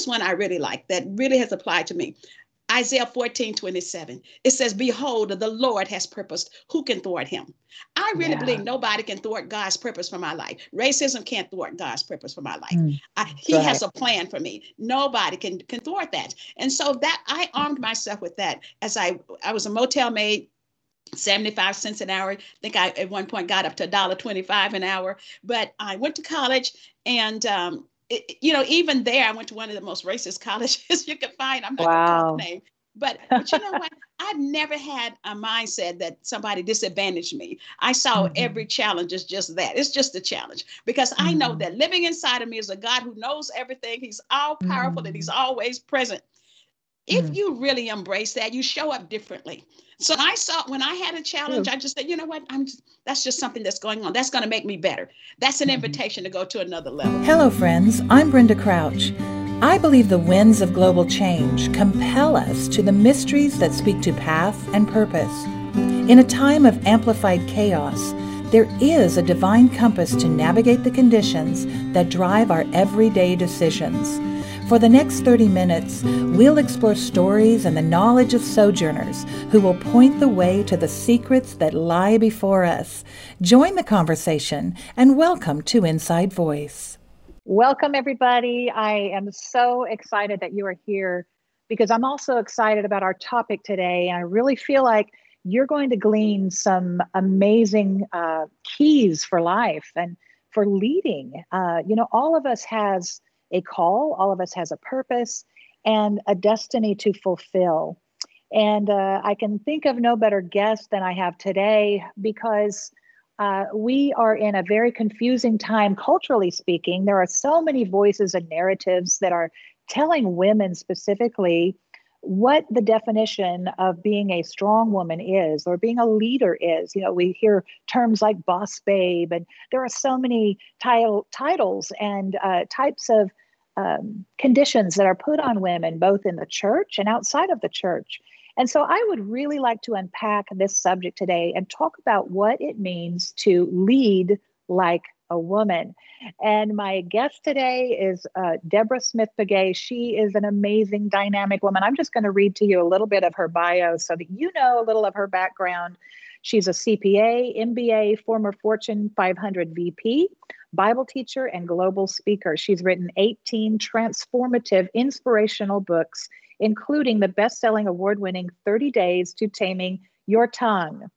here's one I really like that really has applied to me. Isaiah 14, 27. It says, Behold, the Lord has purposed. Who can thwart him? I really yeah. believe nobody can thwart God's purpose for my life. Racism can't thwart God's purpose for my life. Mm, I, he right. has a plan for me. Nobody can, can thwart that. And so that I armed myself with that as I, I was a motel maid 75 cents an hour. I think I at one point got up to $1.25 an hour. But I went to college and um, it, you know, even there, I went to one of the most racist colleges you could find. I'm not wow. going to name. But, but you know what? I've never had a mindset that somebody disadvantaged me. I saw mm-hmm. every challenge as just that. It's just a challenge because mm-hmm. I know mm-hmm. that living inside of me is a God who knows everything. He's all powerful mm-hmm. and he's always present. If mm. you really embrace that, you show up differently. So I saw when I had a challenge. I just said, you know what? I'm just, that's just something that's going on. That's going to make me better. That's an mm-hmm. invitation to go to another level. Hello, friends. I'm Brenda Crouch. I believe the winds of global change compel us to the mysteries that speak to path and purpose. In a time of amplified chaos, there is a divine compass to navigate the conditions that drive our everyday decisions. For the next 30 minutes, we'll explore stories and the knowledge of sojourners who will point the way to the secrets that lie before us. Join the conversation and welcome to Inside Voice. Welcome, everybody. I am so excited that you are here because I'm also excited about our topic today. And I really feel like you're going to glean some amazing uh, keys for life and for leading. Uh, you know, all of us has a call, all of us has a purpose and a destiny to fulfill. And uh, I can think of no better guest than I have today because uh, we are in a very confusing time, culturally speaking. There are so many voices and narratives that are telling women specifically what the definition of being a strong woman is or being a leader is. You know, we hear terms like boss babe, and there are so many title, titles and uh, types of um, conditions that are put on women, both in the church and outside of the church. And so I would really like to unpack this subject today and talk about what it means to lead like a woman. And my guest today is uh, Deborah Smith Pegues. She is an amazing, dynamic woman. I'm just going to read to you a little bit of her bio so that you know a little of her background. She's a CPA, MBA, former Fortune 500 VP, Bible teacher, and global speaker. She's written 18 transformative, inspirational books, including the best selling, award winning 30 Days to Taming Your Tongue.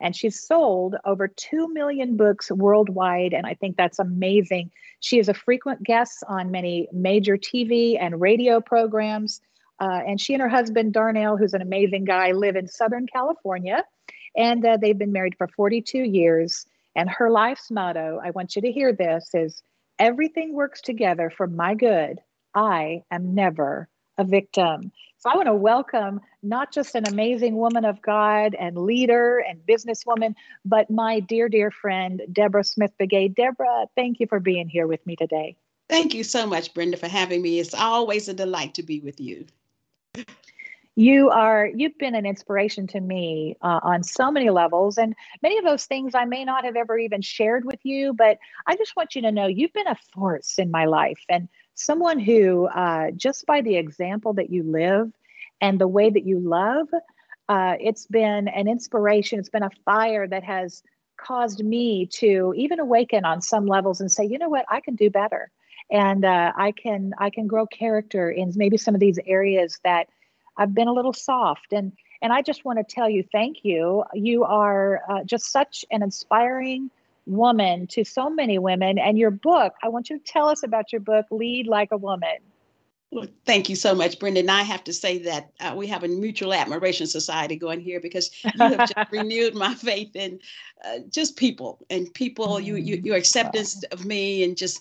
And she's sold over 2 million books worldwide. And I think that's amazing. She is a frequent guest on many major TV and radio programs. Uh, and she and her husband, Darnell, who's an amazing guy, live in Southern California. And uh, they've been married for 42 years. And her life's motto, I want you to hear this, is everything works together for my good. I am never a victim. So I want to welcome not just an amazing woman of God and leader and businesswoman, but my dear, dear friend, Deborah Smith Pegues. Deborah, thank you for being here with me today. Thank you so much, Brenda, for having me. It's always a delight to be with you you are you've been an inspiration to me uh, on so many levels and many of those things i may not have ever even shared with you but i just want you to know you've been a force in my life and someone who uh, just by the example that you live and the way that you love uh, it's been an inspiration it's been a fire that has caused me to even awaken on some levels and say you know what? I can do better. And uh, i can i can grow character in maybe some of these areas that I've been a little soft. And and I just want to tell you, thank you. You are uh, just such an inspiring woman to so many women. And your book, I want you to tell us about your book, Lead Like a Woman. Well, thank you so much, Brenda. And I have to say that uh, we have a mutual admiration society going here because you have just renewed my faith in uh, just people and people, you, you, your acceptance of me and just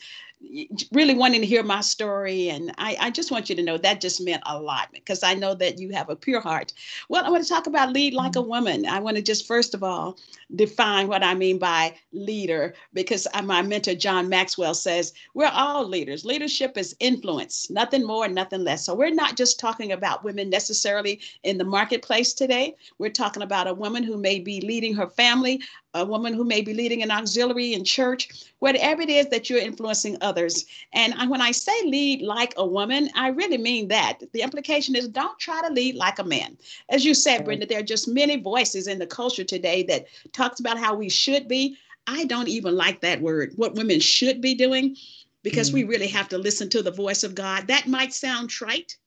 really wanting to hear my story. And I, I just want you to know that just meant a lot because I know that you have a pure heart. Well, I want to talk about lead like a mm-hmm. woman. I want to just first of all define what I mean by leader because my mentor, John Maxwell, says we're all leaders. Leadership is influence, nothing more, nothing less. So we're not just talking about women necessarily in the marketplace today. We're talking about a woman who may be leading her family, a woman who may be leading an auxiliary in church, whatever it is that you're influencing others. And when I say lead like a woman, I really mean that. The implication is don't try to lead like a man. As you said, Brenda, there are just many voices in the culture today that talks about how we should be. I don't even like that word, what women should be doing, because mm we really have to listen to the voice of God. That might sound trite.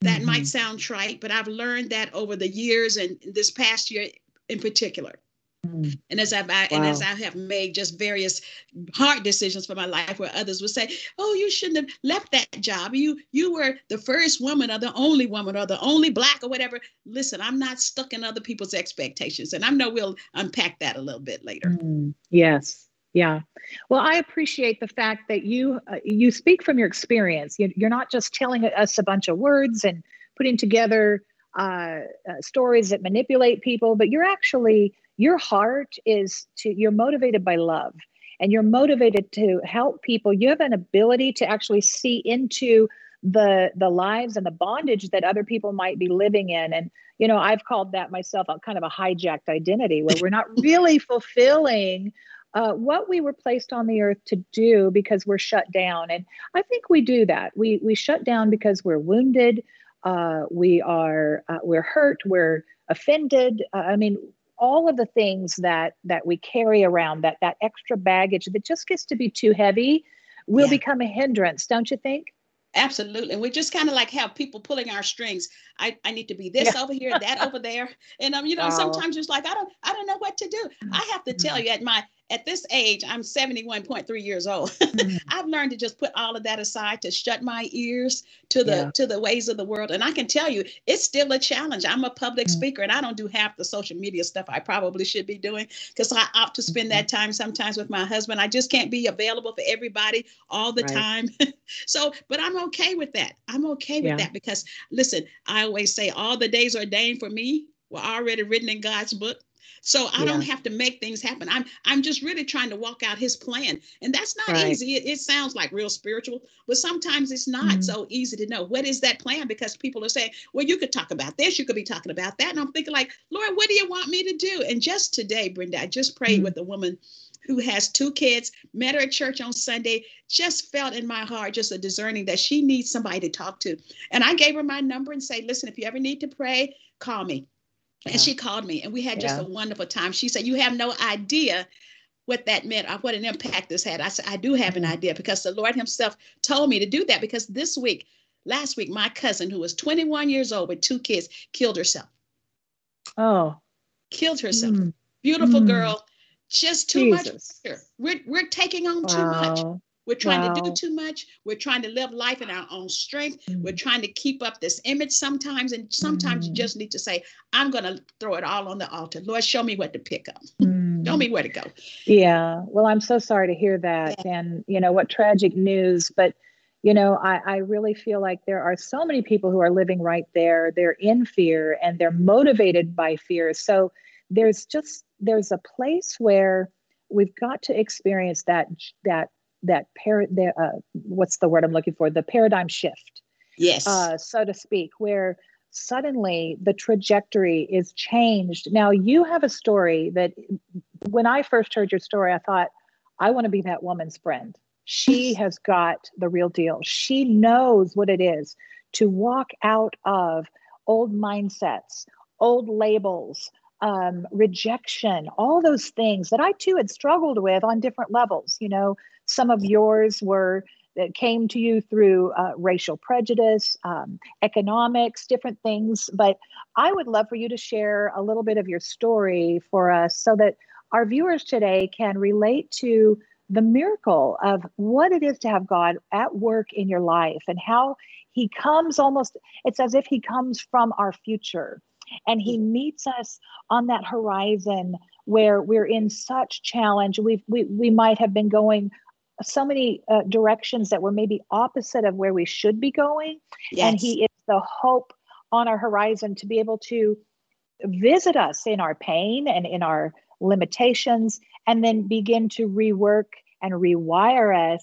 That mm-hmm. might sound trite, but I've learned that over the years and this past year in particular. And as I've I, wow. and as I have made just various hard decisions for my life, where others would say, "Oh, you shouldn't have left that job. You you were the first woman, or the only woman, or the only black, or whatever." Listen, I'm not stuck in other people's expectations, and I know we'll unpack that a little bit later. Mm. Yes, yeah. Well, I appreciate the fact that you uh, you speak from your experience. You, are not just telling us a bunch of words and putting together uh, uh, stories that manipulate people, but you're actually your heart is to you're motivated by love and you're motivated to help people. You have an ability to actually see into the the lives and the bondage that other people might be living in. And you know i've called that myself a kind of a hijacked identity where we're not really fulfilling uh, what we were placed on the earth to do because we're shut down. And i think we do that. We we shut down because we're wounded uh, we are uh, we're hurt we're offended. Uh, i mean all of the things that that we carry around that that extra baggage that just gets to be too heavy will yeah. become a hindrance don't you think Absolutely. And we just kind of like have people pulling our strings. I, I need to be this yeah. over here, that over there. And um, you know, sometimes it's like I don't I don't know what to do. I have to tell mm-hmm. you at my at this age, I'm 71.3 years old. Mm-hmm. I've learned to just put all of that aside, to shut my ears to the yeah. to the ways of the world. And I can tell you, it's still a challenge. I'm a public mm-hmm. speaker, and I don't do half the social media stuff I probably should be doing because I opt to spend that mm-hmm. time sometimes with my husband. I just can't be available for everybody all the right. time. so, but I'm okay with that. I'm okay with yeah. that because listen, I always say all the days ordained for me were already written in God's book. So I yeah. don't have to make things happen. I'm I'm just really trying to walk out his plan. And that's not right. easy. It, it, sounds like real spiritual, but sometimes it's not mm-hmm. so easy to know. What is that plan? Because people are saying, well, you could talk about this, you could be talking about that. And I'm thinking, like, Lord, what do you want me to do? And just today, Brenda, I just prayed mm-hmm. with a woman who has two kids, met her at church on Sunday, just felt in my heart just a discerning that she needs somebody to talk to. And I gave her my number and say, listen, if you ever need to pray, call me. And she called me and we had just yeah. a wonderful time. She said, You have no idea what that meant or what an impact this had. I said, I do have an mm-hmm. idea because the Lord Himself told me to do that because this week, last week, my cousin, who was 21 years old with two kids, killed herself. Oh. Killed herself. Mm. Beautiful mm. girl. Just too Jesus. much. We're, we're taking on wow. too much. We're trying wow. to do too much. We're trying to live life in our own strength. Mm. We're trying to keep up this image sometimes. And sometimes mm. you just need to say, I'm going to throw it all on the altar. Lord, show me what to pick up. Mm. show me where to go. Yeah. Well, I'm so sorry to hear that. Yeah. And, you know, what tragic news. But, you know, I, I really feel like there are so many people who are living right there. They're in fear and they're motivated by fear. So there's just, there's a place where we've got to experience that, that that par- the, uh, what's the word I'm looking for? The paradigm shift. Yes. Uh, so to speak, where suddenly the trajectory is changed. Now you have a story that when I first heard your story, I thought, I want to be that woman's friend. She has got the real deal. She knows what it is to walk out of old mindsets, old labels, um, rejection, all those things that I too had struggled with on different levels. You know, some of yours were that came to you through uh, racial prejudice, um, economics, different things. But I would love for you to share a little bit of your story for us so that our viewers today can relate to the miracle of what it is to have God at work in your life and how he comes almost, it's as if he comes from our future and he meets us on that horizon where we're in such challenge. We've, we, we might have been going so many uh, directions that were maybe opposite of where we should be going. Yes. And He is the hope on our horizon to be able to visit us in our pain and in our limitations, and then begin to rework and rewire us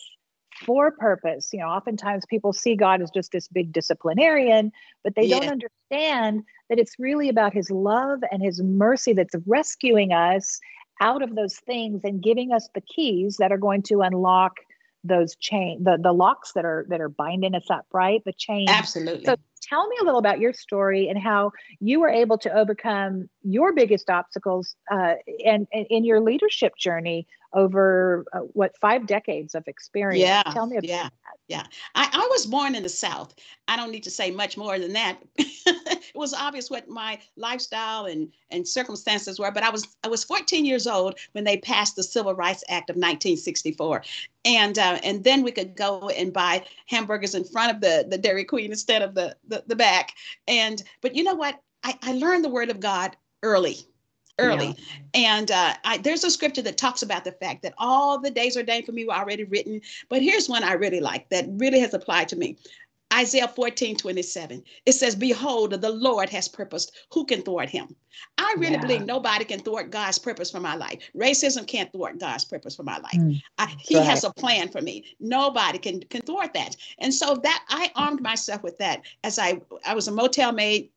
for purpose. You know, oftentimes people see God as just this big disciplinarian, but they yeah. don't understand that it's really about his love and his mercy that's rescuing us out of those things and giving us the keys that are going to unlock those chain the the locks that are that are binding us up right? The chain absolutely. So tell me a little about your story and how you were able to overcome your biggest obstacles uh, and, and, in your leadership journey over uh, what five decades of experience. Yeah tell me about yeah that. yeah. I, I was born in the south. I don't need to say much more than that. It was obvious what my lifestyle and and circumstances were but i was i was 14 years old when they passed the civil rights act of 1964 and uh, and then we could go and buy hamburgers in front of the the dairy queen instead of the the, the back. And but you know what? I, I learned the word of god early early. Yeah. And uh, I, there's a scripture that talks about the fact that all the days ordained for me were already written. But here's one I really like that really has applied to me. Isaiah 14, 27. It says, Behold, the Lord has purposed. Who can thwart him? I really yeah. believe nobody can thwart God's purpose for my life. Racism can't thwart God's purpose for my life. Mm, I, he right. has a plan for me. Nobody can, can thwart that. And so that I armed myself with that as I, I was a motel maid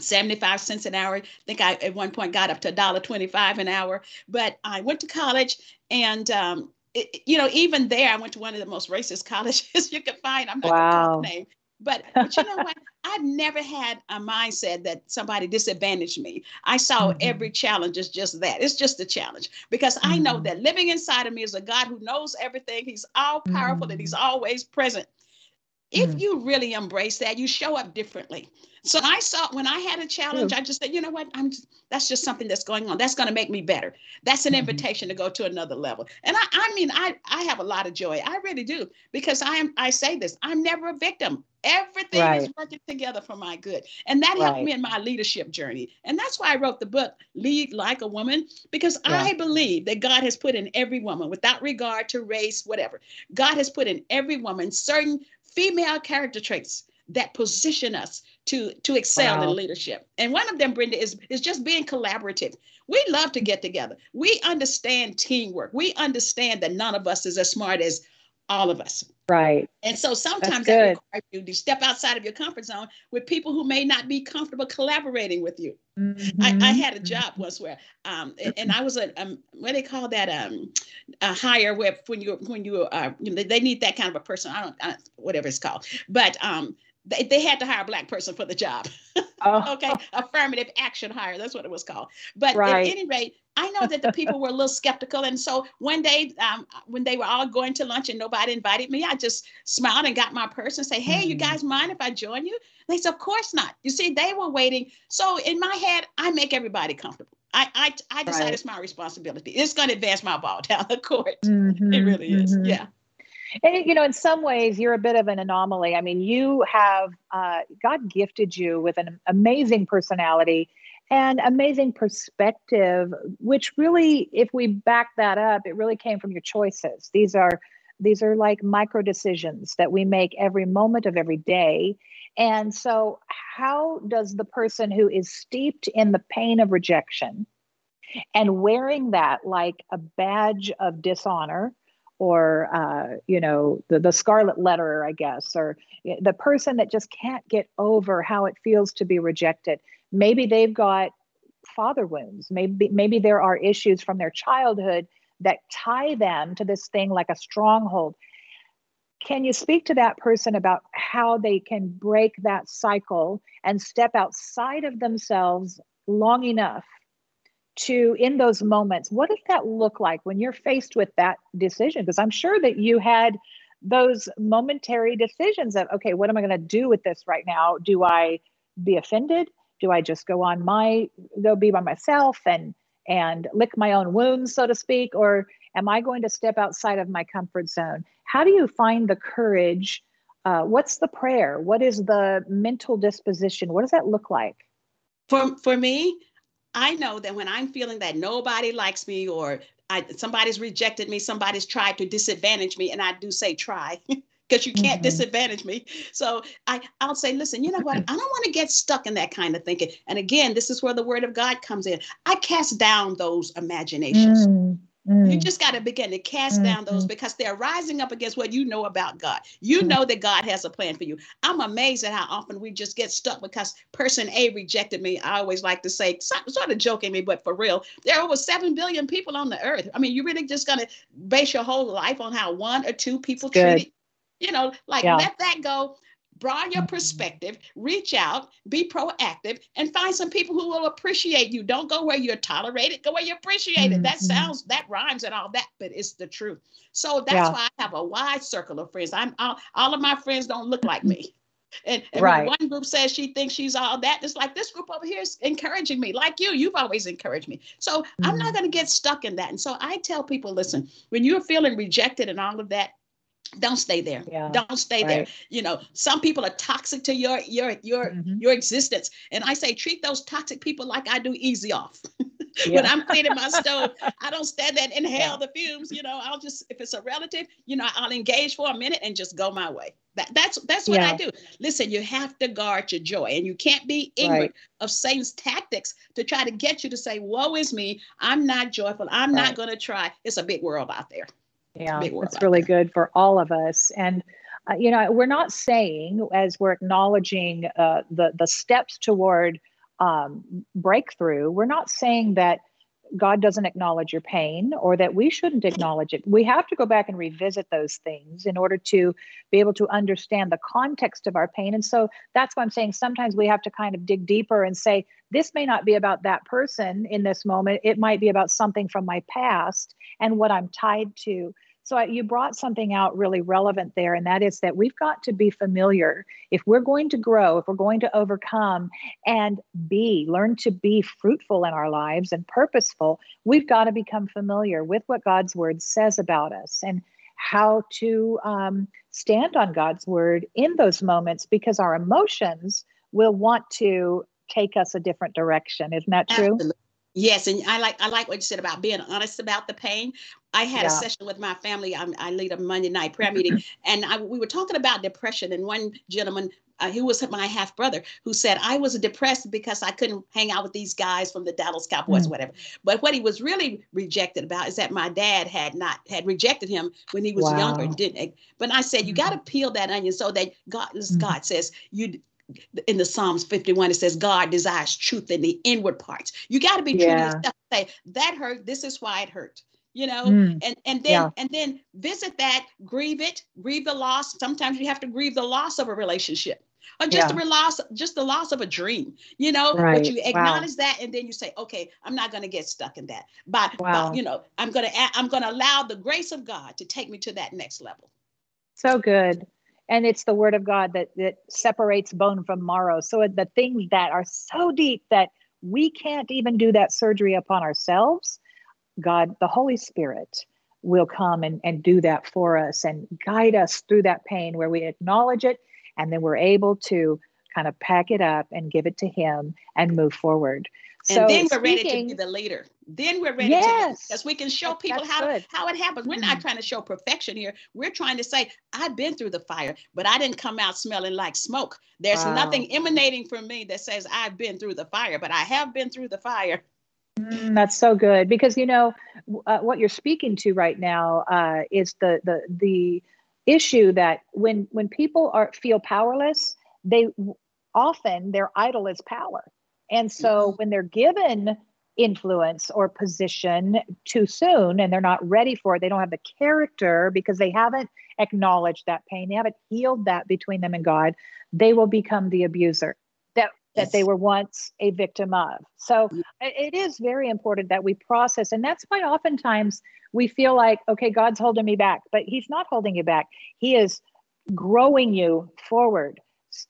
75 cents an hour. I think I at one point got up to $1.25 an hour. But I went to college and um, it, you know, even there, I went to one of the most racist colleges you could find. I'm not wow. going to name. But, but you know what? I've never had a mindset that somebody disadvantaged me. I saw mm-hmm. every challenge as just that. It's just a challenge because mm-hmm. I know mm-hmm. that living inside of me is a God who knows everything. He's all powerful mm-hmm. and he's always present. If mm-hmm. you really embrace that, you show up differently. So I saw when I had a challenge, I just said, you know what? I'm just, that's just something that's going on. That's going to make me better. That's an mm-hmm. invitation to go to another level. And I, I mean, I, I have a lot of joy. I really do because I am. I say this. I'm never a victim. Everything right. is working together for my good, and that helped me in my leadership journey. And that's why I wrote the book "Lead Like a Woman" because yeah. I believe that God has put in every woman, without regard to race, whatever, God has put in every woman certain female character traits that position us to to excel wow. in leadership. And one of them, Brenda, is is just being collaborative. We love to get together. We understand teamwork. We understand that none of us is as smart as all of us. Right. And so sometimes that requires you to step outside of your comfort zone with people who may not be comfortable collaborating with you. Mm-hmm. I, I, mm-hmm. had a job once where, um, and, I was a, um, what do they call that, um, a hire where when you when you uh, you know, they need that kind of a person. I don't, I, whatever it's called, but um, they, they had to hire a black person for the job. Oh. okay, affirmative action hire. That's what it was called. But right. at any rate, I know that the people were a little skeptical. And so one day, um, when they were all going to lunch and nobody invited me, I just smiled and got my purse and say, "Hey, mm-hmm. you guys mind if I join you?" They said, "Of course not." You see, they were waiting. So in my head, I make everybody comfortable. I I, I decide right. it's my responsibility. It's going to advance my ball down the court. Mm-hmm. It really is. Mm-hmm. Yeah. And you know, in some ways, you're a bit of an anomaly. I mean, you have uh, God gifted you with an amazing personality and amazing perspective, which really, if we back that up, it really came from your choices. These are these are like micro decisions that we make every moment of every day. And so, how does the person who is steeped in the pain of rejection and wearing that like a badge of dishonor or uh, you know the, the scarlet letter i guess or the person that just can't get over how it feels to be rejected. Maybe they've got father wounds. Maybe maybe there are issues from their childhood that tie them to this thing like a stronghold. Can you speak to that person about how they can break that cycle and step outside of themselves long enough to in those moments what does that look like when you're faced with that decision? Because i'm sure that you had those momentary decisions of okay what am i going to do with this right now? Do i be offended? Do i just go on my go be by myself and and lick my own wounds so to speak? Or am i going to step outside of my comfort zone? How do you find the courage uh, what's the prayer? What is the mental disposition? What does that look like? For for me I know that when I'm feeling that nobody likes me or I, somebody's rejected me, somebody's tried to disadvantage me, and I do say try. because you can't mm-hmm. disadvantage me. So I, I'll say, listen, you know what? I don't want to get stuck in that kind of thinking. And again, this is where the word of God comes in. I cast down those imaginations. Mm. Mm. You just got to begin to cast mm-hmm. down those because they're rising up against what you know about God. You mm-hmm. know that God has a plan for you. I'm amazed at how often we just get stuck because person A rejected me. I always like to say, sort of joking me, but for real, there are over 7 billion people on the earth. I mean, you're really just going to base your whole life on how one or two people treat you know, like yeah. let that go broaden your perspective, reach out, be proactive, and find some people who will appreciate you. Don't go where you're tolerated, go where you're appreciated. Mm-hmm. That sounds, that rhymes and all that, but it's the truth. So that's yeah. why I have a wide circle of friends. I'm all, all of my friends don't look like me. And, and right. one group says she thinks she's all that. It's like this group over here is encouraging me, like you. You've always encouraged me. So mm-hmm. I'm not mm-hmm. going to get stuck in that. And so I tell people, listen, when you're feeling rejected and all of that, don't stay there yeah, don't stay right. there you know some people are toxic to your your your mm-hmm. your existence and i say treat those toxic people like i do easy off yeah. when i'm cleaning my stove i don't stand there and inhale yeah. the fumes you know i'll just if it's a relative you know i'll engage for a minute and just go my way that, that's that's what i do listen you have to guard your joy and you can't be ignorant right. of satan's tactics to try to get you to say woe is me i'm not joyful i'm right. not going to try it's a big world out there yeah, it's really good for all of us. And uh, you know, we're not saying as we're acknowledging uh, the the steps toward um, breakthrough, we're not saying that God doesn't acknowledge your pain or that we shouldn't acknowledge it. We have to go back and revisit those things in order to be able to understand the context of our pain. And so that's why I'm saying sometimes we have to kind of dig deeper and say, this may not be about that person in this moment. It might be about something from my past and what I'm tied to. So you brought something out really relevant there, and that is that we've got to be familiar. If we're going to grow, if we're going to overcome and be, learn to be fruitful in our lives and purposeful, we've got to become familiar with what God's word says about us and how to um, stand on God's word in those moments because our emotions will want to take us a different direction. Isn't that true? Absolutely. Yes, and I like I like what you said about being honest about the pain. I had yeah. a session with my family. I, I lead a Monday night prayer meeting, and I, we were talking about depression. And one gentleman, uh, who was my half brother, who said I was depressed because I couldn't hang out with these guys from the Dallas Cowboys, mm. whatever. But what he was really rejected about is that my dad had not had rejected him when he was wow. younger didn't. But I said you mm. got to peel that onion so that God, mm. God says you in the Psalms 51, it says God desires truth in the inward parts. You got to be true yeah. to yourself. Say that hurt. This is why it hurt. You know, mm. and and then yeah. and then visit that, grieve it, grieve the loss. Sometimes you have to grieve the loss of a relationship, or just yeah. the loss, just the loss of a dream. You know, right. but you acknowledge wow. that, and then you say, okay, I'm not going to get stuck in that. But, wow. but you know, I'm gonna I'm gonna allow the grace of God to take me to that next level. So good and it's the word of god that that separates bone from marrow so the things that are so deep that we can't even do that surgery upon ourselves god the holy spirit will come and, and do that for us and guide us through that pain where we acknowledge it and then we're able to kind of pack it up and give it to him and move forward and so then we're speaking, ready to be the leader. Then we're ready yes, to because we can show people how how it happens. We're mm-hmm. not trying to show perfection here. We're trying to say, I've been through the fire, but I didn't come out smelling like smoke. There's wow. nothing emanating from me that says I've been through the fire, but I have been through the fire. Mm, that's so good because you know uh, what you're speaking to right now uh, is the the the issue that when when people are feel powerless, they often their idol is power. And so when they're given influence or position too soon and they're not ready for it, they don't have the character because they haven't acknowledged that pain, they haven't healed that between them and God, they will become the abuser that they were once a victim of. So it is very important that we process and that's why oftentimes we feel like okay, God's holding me back, but he's not holding you back. He is growing you forward.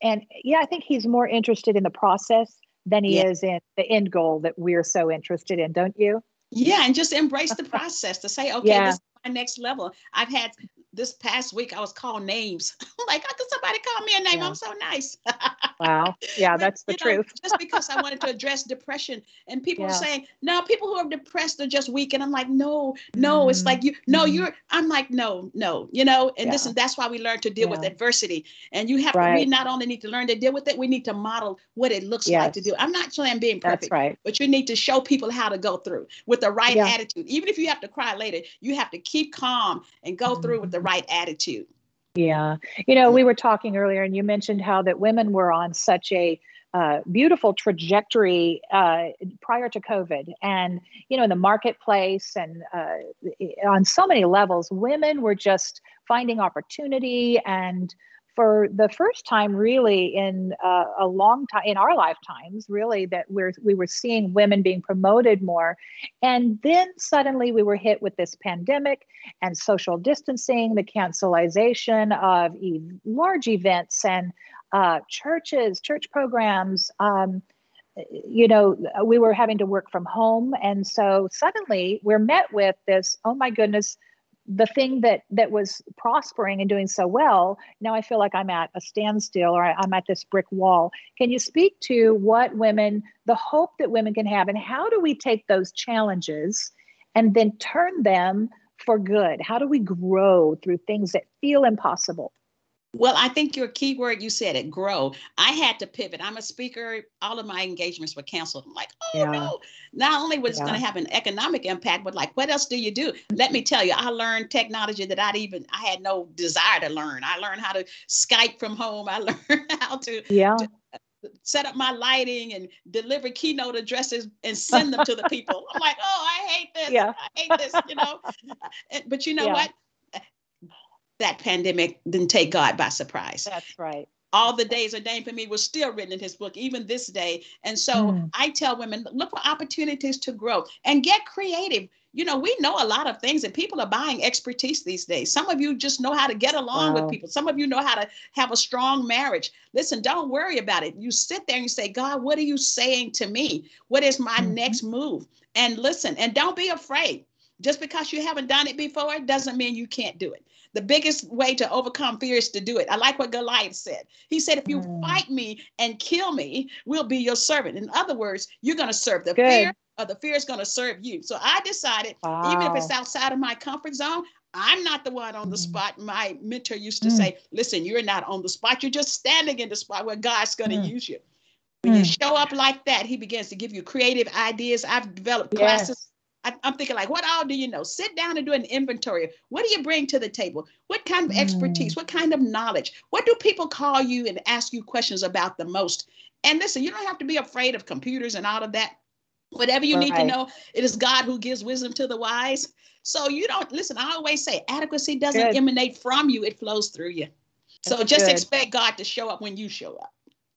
And yeah, I think he's more interested in the process than he yeah. is in the end goal that we're so interested in, don't you? Yeah, and just embrace the process to say, okay, yeah. this is my next level. I've had this past week, I was called names. like, I nobody called me a name. Yeah. I'm so nice. wow. Yeah, that's the truth. Know, just because I wanted to address depression and people yeah. saying, no, people who are depressed are just weak. And I'm like, no, no, mm-hmm. it's like you, no, mm-hmm. you're, I'm like, no, no, you know, and yeah. listen, that's why we learn to deal with adversity. And you have right. to, we not only need to learn to deal with it, we need to model what it looks yes. like to do. I'm not saying being perfect, that's right. but you need to show people how to go through with the right attitude. Even if you have to cry later, you have to keep calm and go mm-hmm. through with the mm-hmm. right attitude. Yeah. You know, we were talking earlier and you mentioned how that women were on such a uh, beautiful trajectory uh, prior to COVID. And, you know, in the marketplace and uh, on so many levels, women were just finding opportunity and for the first time really in uh, a long time in our lifetimes really that we're we were seeing women being promoted more. And then suddenly we were hit with this pandemic and social distancing the cancelization of e- large events and uh, churches church programs um, you know we were having to work from home. And so suddenly we're met with this oh my goodness the thing that that was prospering and doing so well now i feel like i'm at a standstill or i'm at this brick wall. Can you speak to what women the hope that women can have and how do we take those challenges and then turn them for good? How do we grow through things that feel impossible well, I think your key word you said it grow. I had to pivot. I'm a speaker. All of my engagements were canceled. I'm like, oh yeah. no. Not only was yeah. it going to have an economic impact, but like, what else do you do? Let me tell you, I learned technology that I'd even I had no desire to learn. I learned how to Skype from home. I learned how to, yeah. To, uh, set up my lighting and deliver keynote addresses and send them to the people. I'm like, oh, I hate this. Yeah. I hate this, you know. Uh, but you know yeah. what? That pandemic didn't take God by surprise. That's right. All the days ordained for me was still written in his book, even this day. And so mm. I tell women, look for opportunities to grow and get creative. You know, we know a lot of things and people are buying expertise these days. Some of you just know how to get along wow. with people. Some of you know how to have a strong marriage. Listen, don't worry about it. You sit there and you say, God, what are you saying to me? What is my mm-hmm. next move? And listen, and don't be afraid. Just because you haven't done it before doesn't mean you can't do it. The biggest way to overcome fear is to do it. I like what Goliath said. He said, If you mm. fight me and kill me, we'll be your servant. In other words, you're going to serve the Good. fear, or the fear is going to serve you. So I decided, wow. even if it's outside of my comfort zone, I'm not the one on the mm. spot. My mentor used to mm. say, Listen, you're not on the spot. You're just standing in the spot where God's going to mm. use you. When you mm. show up like that, he begins to give you creative ideas. I've developed classes yes I, am thinking like, what all do you know? Sit down and do an inventory. What do you bring to the table? What kind of expertise? Mm. What kind of knowledge? What do people call you and ask you questions about the most? And listen, you don't have to be afraid of computers and all of that. Whatever you right. need to know, it is God who gives wisdom to the wise. So you don't listen. I always say adequacy doesn't good. emanate from you; it flows through you. That's so just good. expect God to show up when you show up.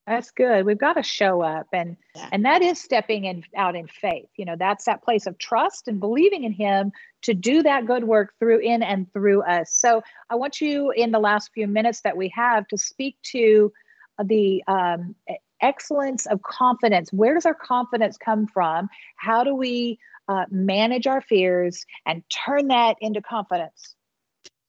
That's good. We've got to show up and yeah. and that is stepping in out in faith. You know, that's that place of trust and believing in him to do that good work through in and through us. So I want you in the last few minutes that we have to speak to the um, excellence of confidence. Where does our confidence come from? How do we uh, manage our fears and turn that into confidence?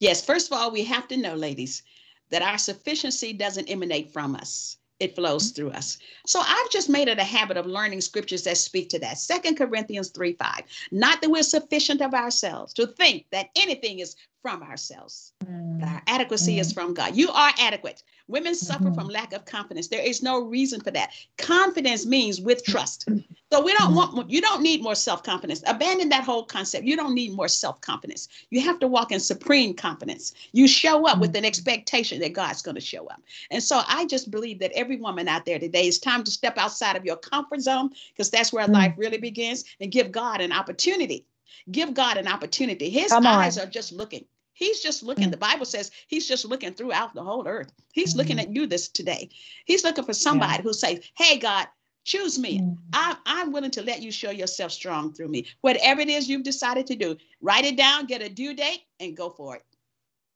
Yes, first of all, we have to know, ladies, that our sufficiency doesn't emanate from us it flows mm-hmm. through us. So I've just made it a habit of learning scriptures that speak to that. Second Corinthians 3 5. Not that we're sufficient of ourselves to think that anything is from ourselves. Mm. Our adequacy mm. is from God. You are adequate. Women suffer mm-hmm. from lack of confidence. There is no reason for that. Confidence means with trust. So we don't mm-hmm. want you don't need more self-confidence. Abandon that whole concept. You don't need more self-confidence. You have to walk in supreme confidence. You show up with an mm-hmm. expectation that God's going to show up. And so I just believe that every woman out there today is time to step outside of your comfort zone because that's where mm. life really begins and give God an opportunity. Give God an opportunity. His Come eyes on. are just looking. He's just looking. Mm. The Bible says he's just looking throughout the whole earth. He's mm. looking at you this today. He's looking for somebody yeah. who says, Hey, God, choose me. Mm. I, I'm willing to let you show yourself strong through me. Whatever it is you've decided to do, write it down, get a due date, and go for it.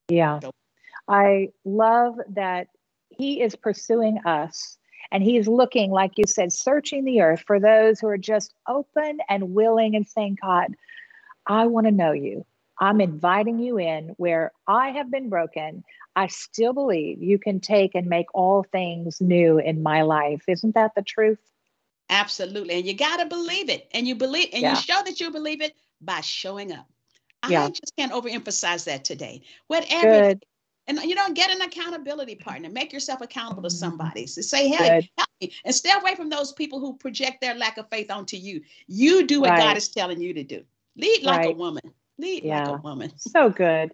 Yeah. Go. I love that he is pursuing us and he's looking, like you said, searching the earth for those who are just open and willing and saying, God, I want to know you. I'm inviting you in where I have been broken. I still believe you can take and make all things new in my life. Isn't that the truth? Absolutely. And you got to believe it. And you believe, and yeah. you show that you believe it by showing up. Yeah. I just can't overemphasize that today. Whatever. Good. And you know, get an accountability partner. Make yourself accountable to somebody. So say, hey, help me. And stay away from those people who project their lack of faith onto you. You do what right. God is telling you to do. Lead like right. a woman. Lead yeah. like a woman. So good.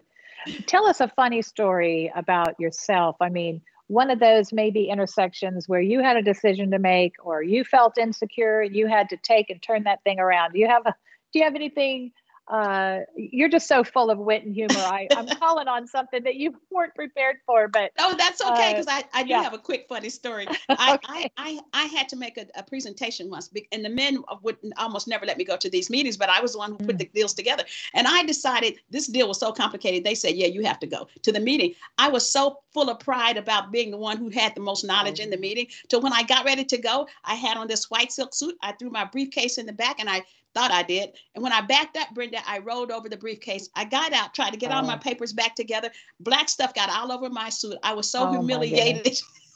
Tell us a funny story about yourself. I mean, one of those maybe intersections where you had a decision to make or you felt insecure and you had to take and turn that thing around. Do you have a do you have anything uh, you're just so full of wit and humor. I, I'm calling on something that you weren't prepared for, but oh, that's okay because uh, I, I do yeah. have a quick funny story. I, okay. I, I, I had to make a, a, presentation once, and the men would almost never let me go to these meetings, but I was the one who put mm. the deals together. And I decided this deal was so complicated. They said, "Yeah, you have to go to the meeting." I was so full of pride about being the one who had the most knowledge in the mm. meeting. So when I got ready to go, I had on this white silk suit. I threw my briefcase in the back, and I thought I did. And when I backed up, Brenda, I rolled over the briefcase. I got out, tried to get oh. all my oh. papers back together. Black stuff got all over my suit. I was so oh humiliated.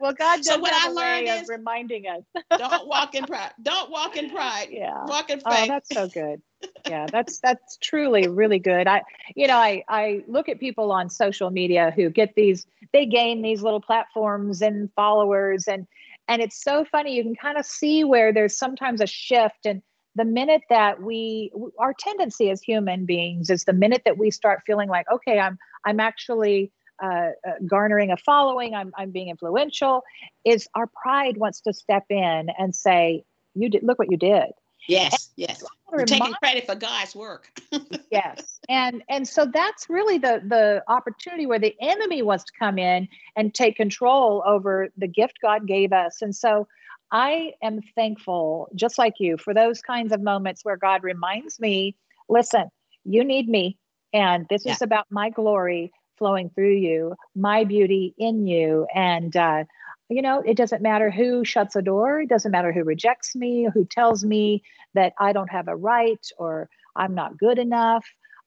well, God so what I learned is reminding us. don't walk in pride. Don't walk in pride. Yeah. Walk in oh, faith. Oh, that's so good. yeah, that's that's truly really good. I you know, I I look at people on social media who get these they gain these little platforms and followers and and it's so funny you can kind of see where there's sometimes a shift. And the minute that we our tendency as human beings is the minute that we start feeling like okay i'm i'm actually uh, uh, garnering a following I'm, I'm being influential is our pride wants to step in and say you did look what you did Yes, yes. We're taking credit for God's work. yes. And and so that's really the the opportunity where the enemy wants to come in and take control over the gift God gave us. And so I am thankful, just like you, for those kinds of moments where God reminds me, listen, you need me. And this yeah. is about my glory flowing through you, my beauty in you. And uh, you know, it doesn't matter who shuts a door, it doesn't matter who rejects me, who tells me that I don't have a right or I'm not good enough.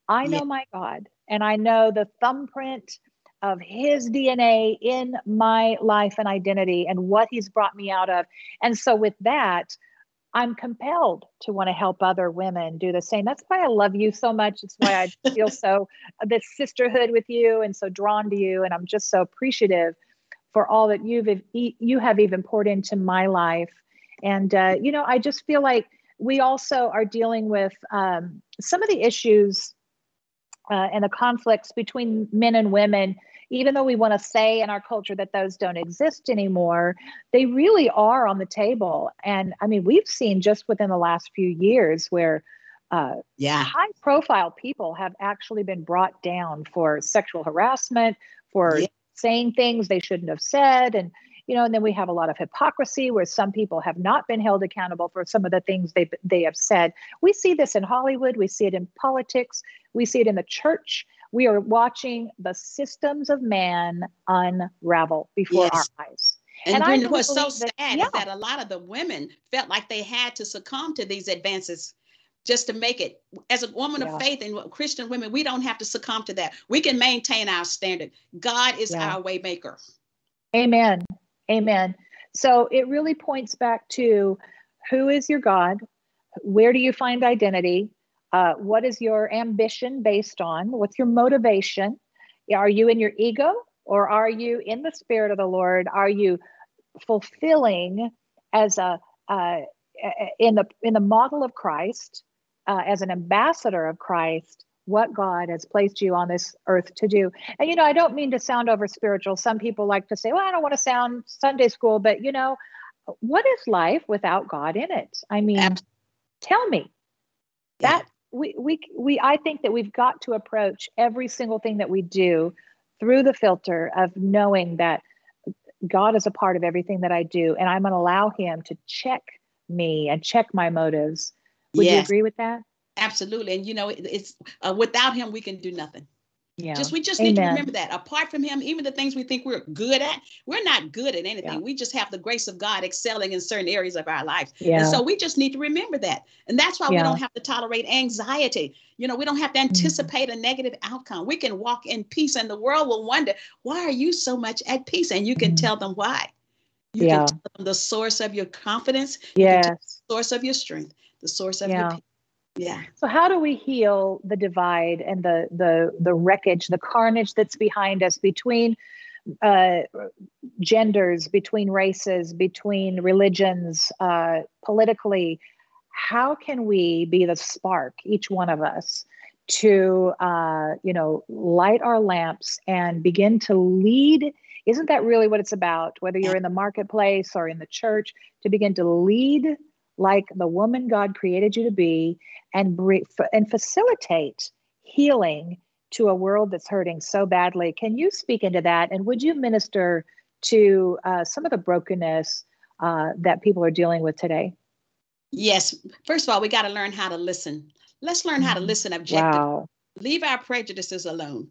I know yeah. my God and I know the thumbprint of his DNA in my life and identity and what he's brought me out of. And so, with that, I'm compelled to want to help other women do the same. That's why I love you so much. It's why I feel so this sisterhood with you and so drawn to you. And I'm just so appreciative for all that you've you have even poured into my life. And uh, you know, I just feel like we also are dealing with um, some of the issues uh, and the conflicts between men and women. Even though we want to say in our culture that those don't exist anymore, they really are on the table. And I mean, we've seen just within the last few years where uh, yeah. high profile people have actually been brought down for sexual harassment, for yeah saying things they shouldn't have said. And you know and then we have a lot of hypocrisy where some people have not been held accountable for some of the things they they have said. We see this in hollywood. We see it in politics. We see it in the church. We are watching the systems of man unravel before yes. our eyes. And, and what's so sad that, yeah. is that a lot of the women felt like they had to succumb to these advances just to make it as a woman yeah. of faith and christian women we don't have to succumb to that. We can maintain our standard. God is yeah. our waymaker. amen. Amen. So it really points back to who is your god? Where do you find identity? Uh, what is your ambition based on? What's your motivation? Are you in your ego or are you in the spirit of the lord? Are you fulfilling as a uh, in the in the model of christ uh, as an ambassador of Christ what God has placed you on this earth to do. And, you know, I don't mean to sound over spiritual. Some people like to say, well, I don't want to sound Sunday school, but, you know, what is life without God in it? I mean, Absolutely. tell me that we, we, we, I think that we've got to approach every single thing that we do through the filter of knowing that God is a part of everything that I do. And I'm going to allow Him to check me and check my motives would yes. you agree with that? Absolutely. And you know, it's uh, without him, we can do nothing. Yeah. Just we just Amen. need to remember that. Apart from him, even the things we think we're good at, we're not good at anything. Yeah. We just have the grace of God excelling in certain areas of our lives. Yeah. And so we just need to remember that. And that's why yeah. we don't have to tolerate anxiety. You know, we don't have to mm-hmm. anticipate mm-hmm. a negative outcome. We can walk in peace and the world will wonder, why are you so much at peace? And you can mm-hmm. tell them why. You yeah. can tell them the source of your confidence. Yes. The source of your strength, the source of yeah. peace yeah. So how do we heal the divide and the the the wreckage the carnage that's behind us between uh, genders between races between religions uh, politically? How can we be the spark each one of us to uh, you know light our lamps and begin to lead? Isn't that really what it's about whether you're in the marketplace or in the church to begin to lead like the woman God created you to be and and facilitate healing to a world that's hurting so badly. Can you speak into that? And would you minister to uh, some of the brokenness uh, that people are dealing with today? Yes. First of all, we got to learn how to listen. Let's learn how to mm-hmm. listen objectively. Wow. Leave our prejudices alone.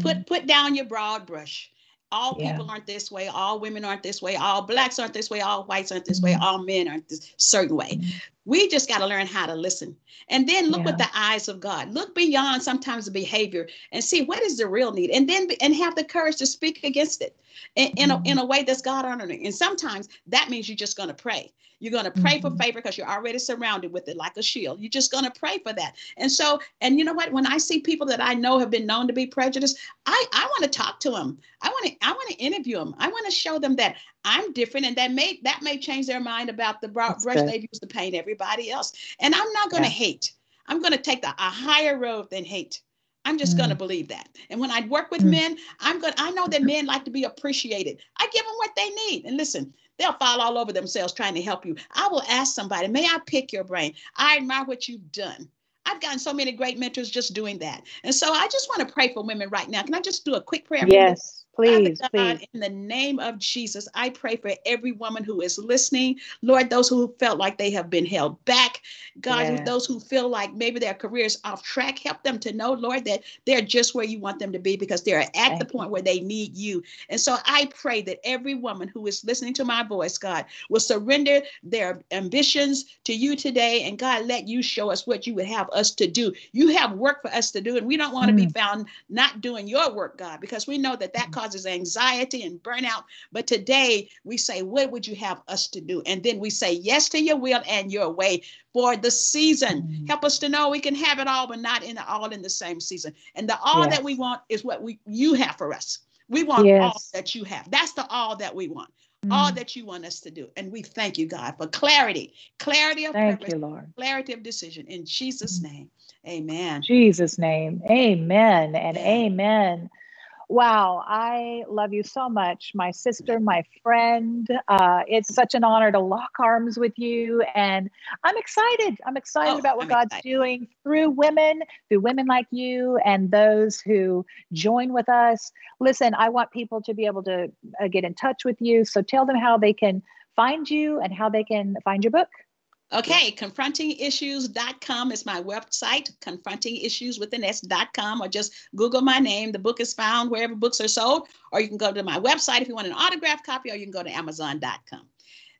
Put put down your broad brush all people aren't this way. All women aren't this way. All blacks aren't this way. All whites aren't this mm-hmm. way all men aren't this certain way. Mm-hmm. We just got to learn how to listen and then look yeah. with the eyes of god look beyond sometimes the behavior and see what is the real need and then and have the courage to speak against it in, in, mm-hmm. a, in a way that's god honoring and sometimes that means you're just going to pray you're going to pray mm-hmm. for favor because you're already surrounded with it like a shield. You're just going to pray for that. And so, and you know what? When I see people that I know have been known to be prejudiced, I, I want to talk to them. I want to I want to interview them. I want to show them that I'm different, and that may that may change their mind about the brush good. they used to paint everybody else. And I'm not going to yeah. hate. I'm going to take the, a higher road than hate. I'm just mm. going to believe that. And when I work with mm. men, I'm going I know that men like to be appreciated. I give them what they need. And listen, they'll fall all over themselves trying to help you. I will ask somebody, may I pick your brain? I admire what you've done. I've gotten so many great mentors just doing that. And so I just want to pray for women right now. Can I just do a quick prayer? Yes. Please, God, please. In the name of Jesus, I pray for every woman who is listening. Lord, those who felt like they have been held back. God, yeah. those who feel like maybe their careers off track, help them to know, Lord, that they're just where you want them to be because they're at Thank the point you. where they need you. And so I pray that every woman who is listening to my voice, God, will surrender their ambitions to you today. And God, let you show us what you would have us to do. You have work for us to do, and we don't want to mm. be found not doing your work, God, because we know that that causes causes anxiety and burnout. But today we say, What would you have us to do? And then we say yes to your will and your way for the season. Mm-hmm. Help us to know we can have it all, but not in the, all in the same season. And the all yes. that we want is what we you have for us. We want yes. all that you have. That's the all that we want. Mm. All that you want us to do. And we thank you, God, for clarity, clarity of thank purpose, you, Lord. clarity of decision. In Jesus' mm. name, amen. Jesus' name, amen and amen. Wow, I love you so much, my sister, my friend. Uh, it's such an honor to lock arms with you. And I'm excited. I'm excited oh, about what I'm God's excited. doing through women, through women like you, and those who join with us. Listen, I want people to be able to uh, get in touch with you. So tell them how they can find you and how they can find your book. Okay, confrontingissues.com is my website, confrontingissues with an S.com, or just Google my name. The book is found wherever books are sold, or you can go to my website if you want an autographed copy, or you can go to amazon.com.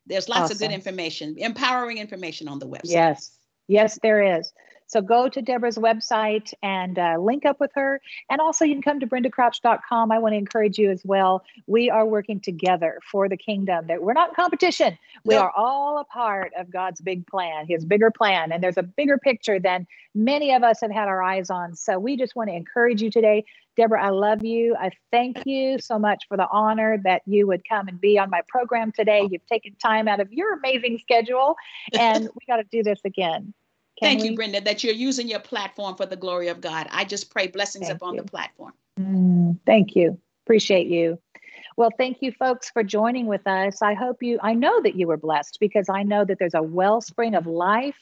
There's lots awesome. of good information, empowering information on the website. Yes, yes, there is. So go to Deborah's website and uh, link up with her. And also, you can come to brendacrouch.com. I want to encourage you as well. We are working together for the kingdom. That we're not in competition. We are all a part of God's big plan, His bigger plan. And there's a bigger picture than many of us have had our eyes on. So we just want to encourage you today. Deborah, I love you. I thank you so much for the honor that you would come and be on my program today. You've taken time out of your amazing schedule, and we got to do this again. Can Thank we? you, Brenda, that you're using your platform for the glory of God. I just pray blessings thank upon you. the platform. Mm, thank you. Appreciate you. Well, thank you, folks, for joining with us. I hope you, I know that you were blessed because I know that there's a wellspring of life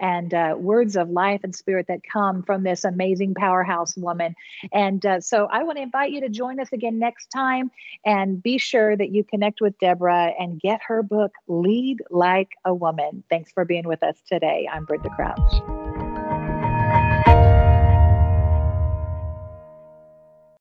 and uh, words of life and spirit that come from this amazing powerhouse woman. And uh, so I want to invite you to join us again next time and be sure that you connect with Deborah and get her book, Lead Like a Woman. Thanks for being with us today. I'm Brenda Crouch.